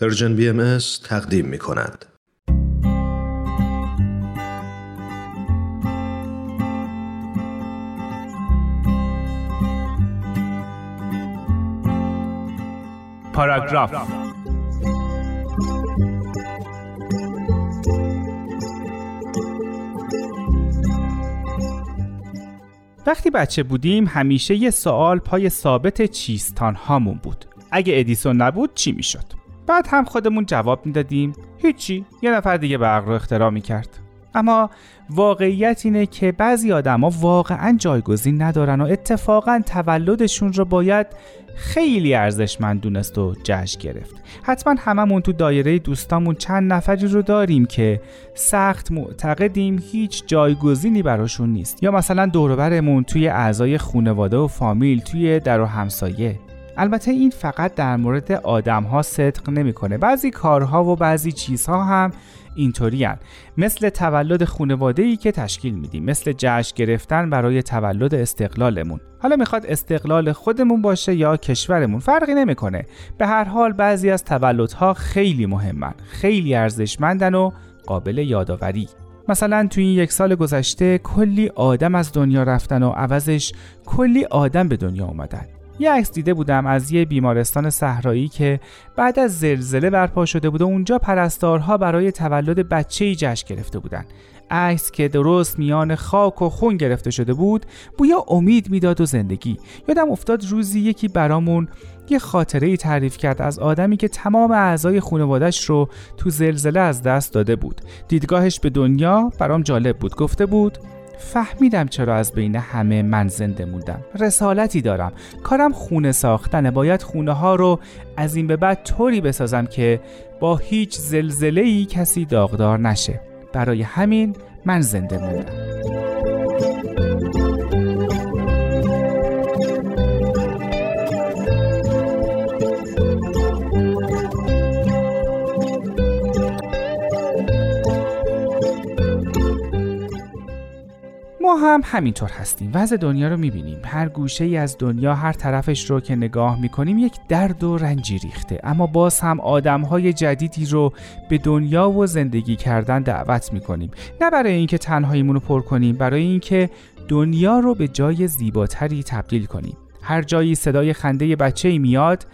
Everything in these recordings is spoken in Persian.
پرژن بی ام تقدیم می کند. پاراگراف وقتی بچه بودیم همیشه یه سوال پای ثابت چیستان هامون بود اگه ادیسون نبود چی می‌شد؟ بعد هم خودمون جواب می‌دادیم. هیچی یه نفر دیگه برق رو اختراع می‌کرد. اما واقعیت اینه که بعضی آدما واقعا جایگزین ندارن و اتفاقا تولدشون رو باید خیلی ارزشمند دونست و جشن گرفت. حتما هممون تو دایره دوستامون چند نفری رو داریم که سخت معتقدیم هیچ جایگزینی براشون نیست. یا مثلا دوربرمون توی اعضای خونواده و فامیل توی در و همسایه. البته این فقط در مورد آدم ها صدق نمی‌کنه. بعضی کارها و بعضی چیزها هم اینطوری مثل تولد خانواده ای که تشکیل میدیم. مثل جشن گرفتن برای تولد استقلالمون. حالا می‌خواد استقلال خودمون باشه یا کشورمون؟ فرقی نمی‌کنه. به هر حال بعضی از تولدها خیلی مهمن. خیلی ارزشمندن و قابل یادآوری. مثلا تو این یک سال گذشته کلی آدم از دنیا رفتن و عوضش کلی آدم به دنیا اومدن. یه عکس دیده بودم از یه بیمارستان صحرایی که بعد از زلزله برپا شده بود و اونجا پرستارها برای تولد بچه‌ای جشن گرفته بودن. عکس که درست میان خاک و خون گرفته شده بود بویا امید می‌داد و زندگی. یادم افتاد روزی یکی برامون یه خاطره ای تعریف کرد از آدمی که تمام اعضای خانوادش رو تو زلزله از دست داده بود. دیدگاهش به دنیا برام جالب بود. گفته بود فهمیدم چرا از بین همه من زنده موندم. رسالتی دارم. کارم خونه ساختنه. باید خونه ها رو از این به بعد طوری بسازم که با هیچ زلزله ای کسی داغدار نشه. برای همین من زنده موندم. هم همینطور هستیم. وضع دنیا رو می‌بینیم. هر گوشه ای از دنیا هر طرفش رو که نگاه می‌کنیم یک درد و رنجی ریخته. اما باز هم آدم های جدیدی رو به دنیا و زندگی کردن دعوت می‌کنیم. نه برای اینکه تنهاییمون رو پر کنیم برای اینکه دنیا رو به جای زیباتری تبدیل کنیم. هر جایی صدای خنده بچه ای میاد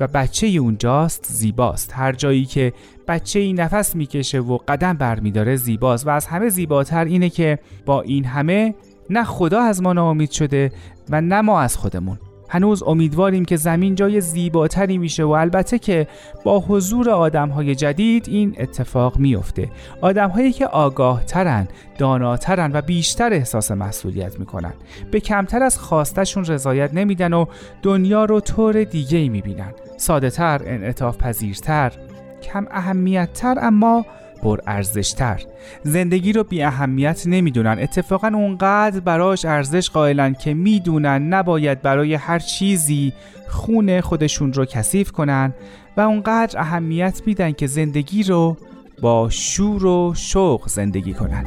و بچه اونجاست زیباست. هر جایی که بچه ای نفس می‌کشه و قدم برمیداره زیباست و از همه زیباتر اینه که با این همه نه خدا از ما ناامید شده و نه ما از خودمون. هنوز امیدواریم که زمین جای زیباتری میشه و البته که با حضور آدم های جدید این اتفاق میفته آدم هایی که آگاه ترن داناترن و بیشتر احساس مسئولیت می‌کنن. به کمتر از خواستشون رضایت نمیدن و دنیا رو طور دیگه ای می‌بینن. ساده تر انعطاف پذیرتر کم اهمیتتر اما پر ارزشتر زندگی رو بی اهمیت نمی‌دونن. اتفاقا اونقدر براش ارزش قائلن که می‌دونن نباید برای هر چیزی خون خودشون رو کثیف کنن و اونقدر اهمیت میدن که زندگی رو با شور و شوق زندگی کنن.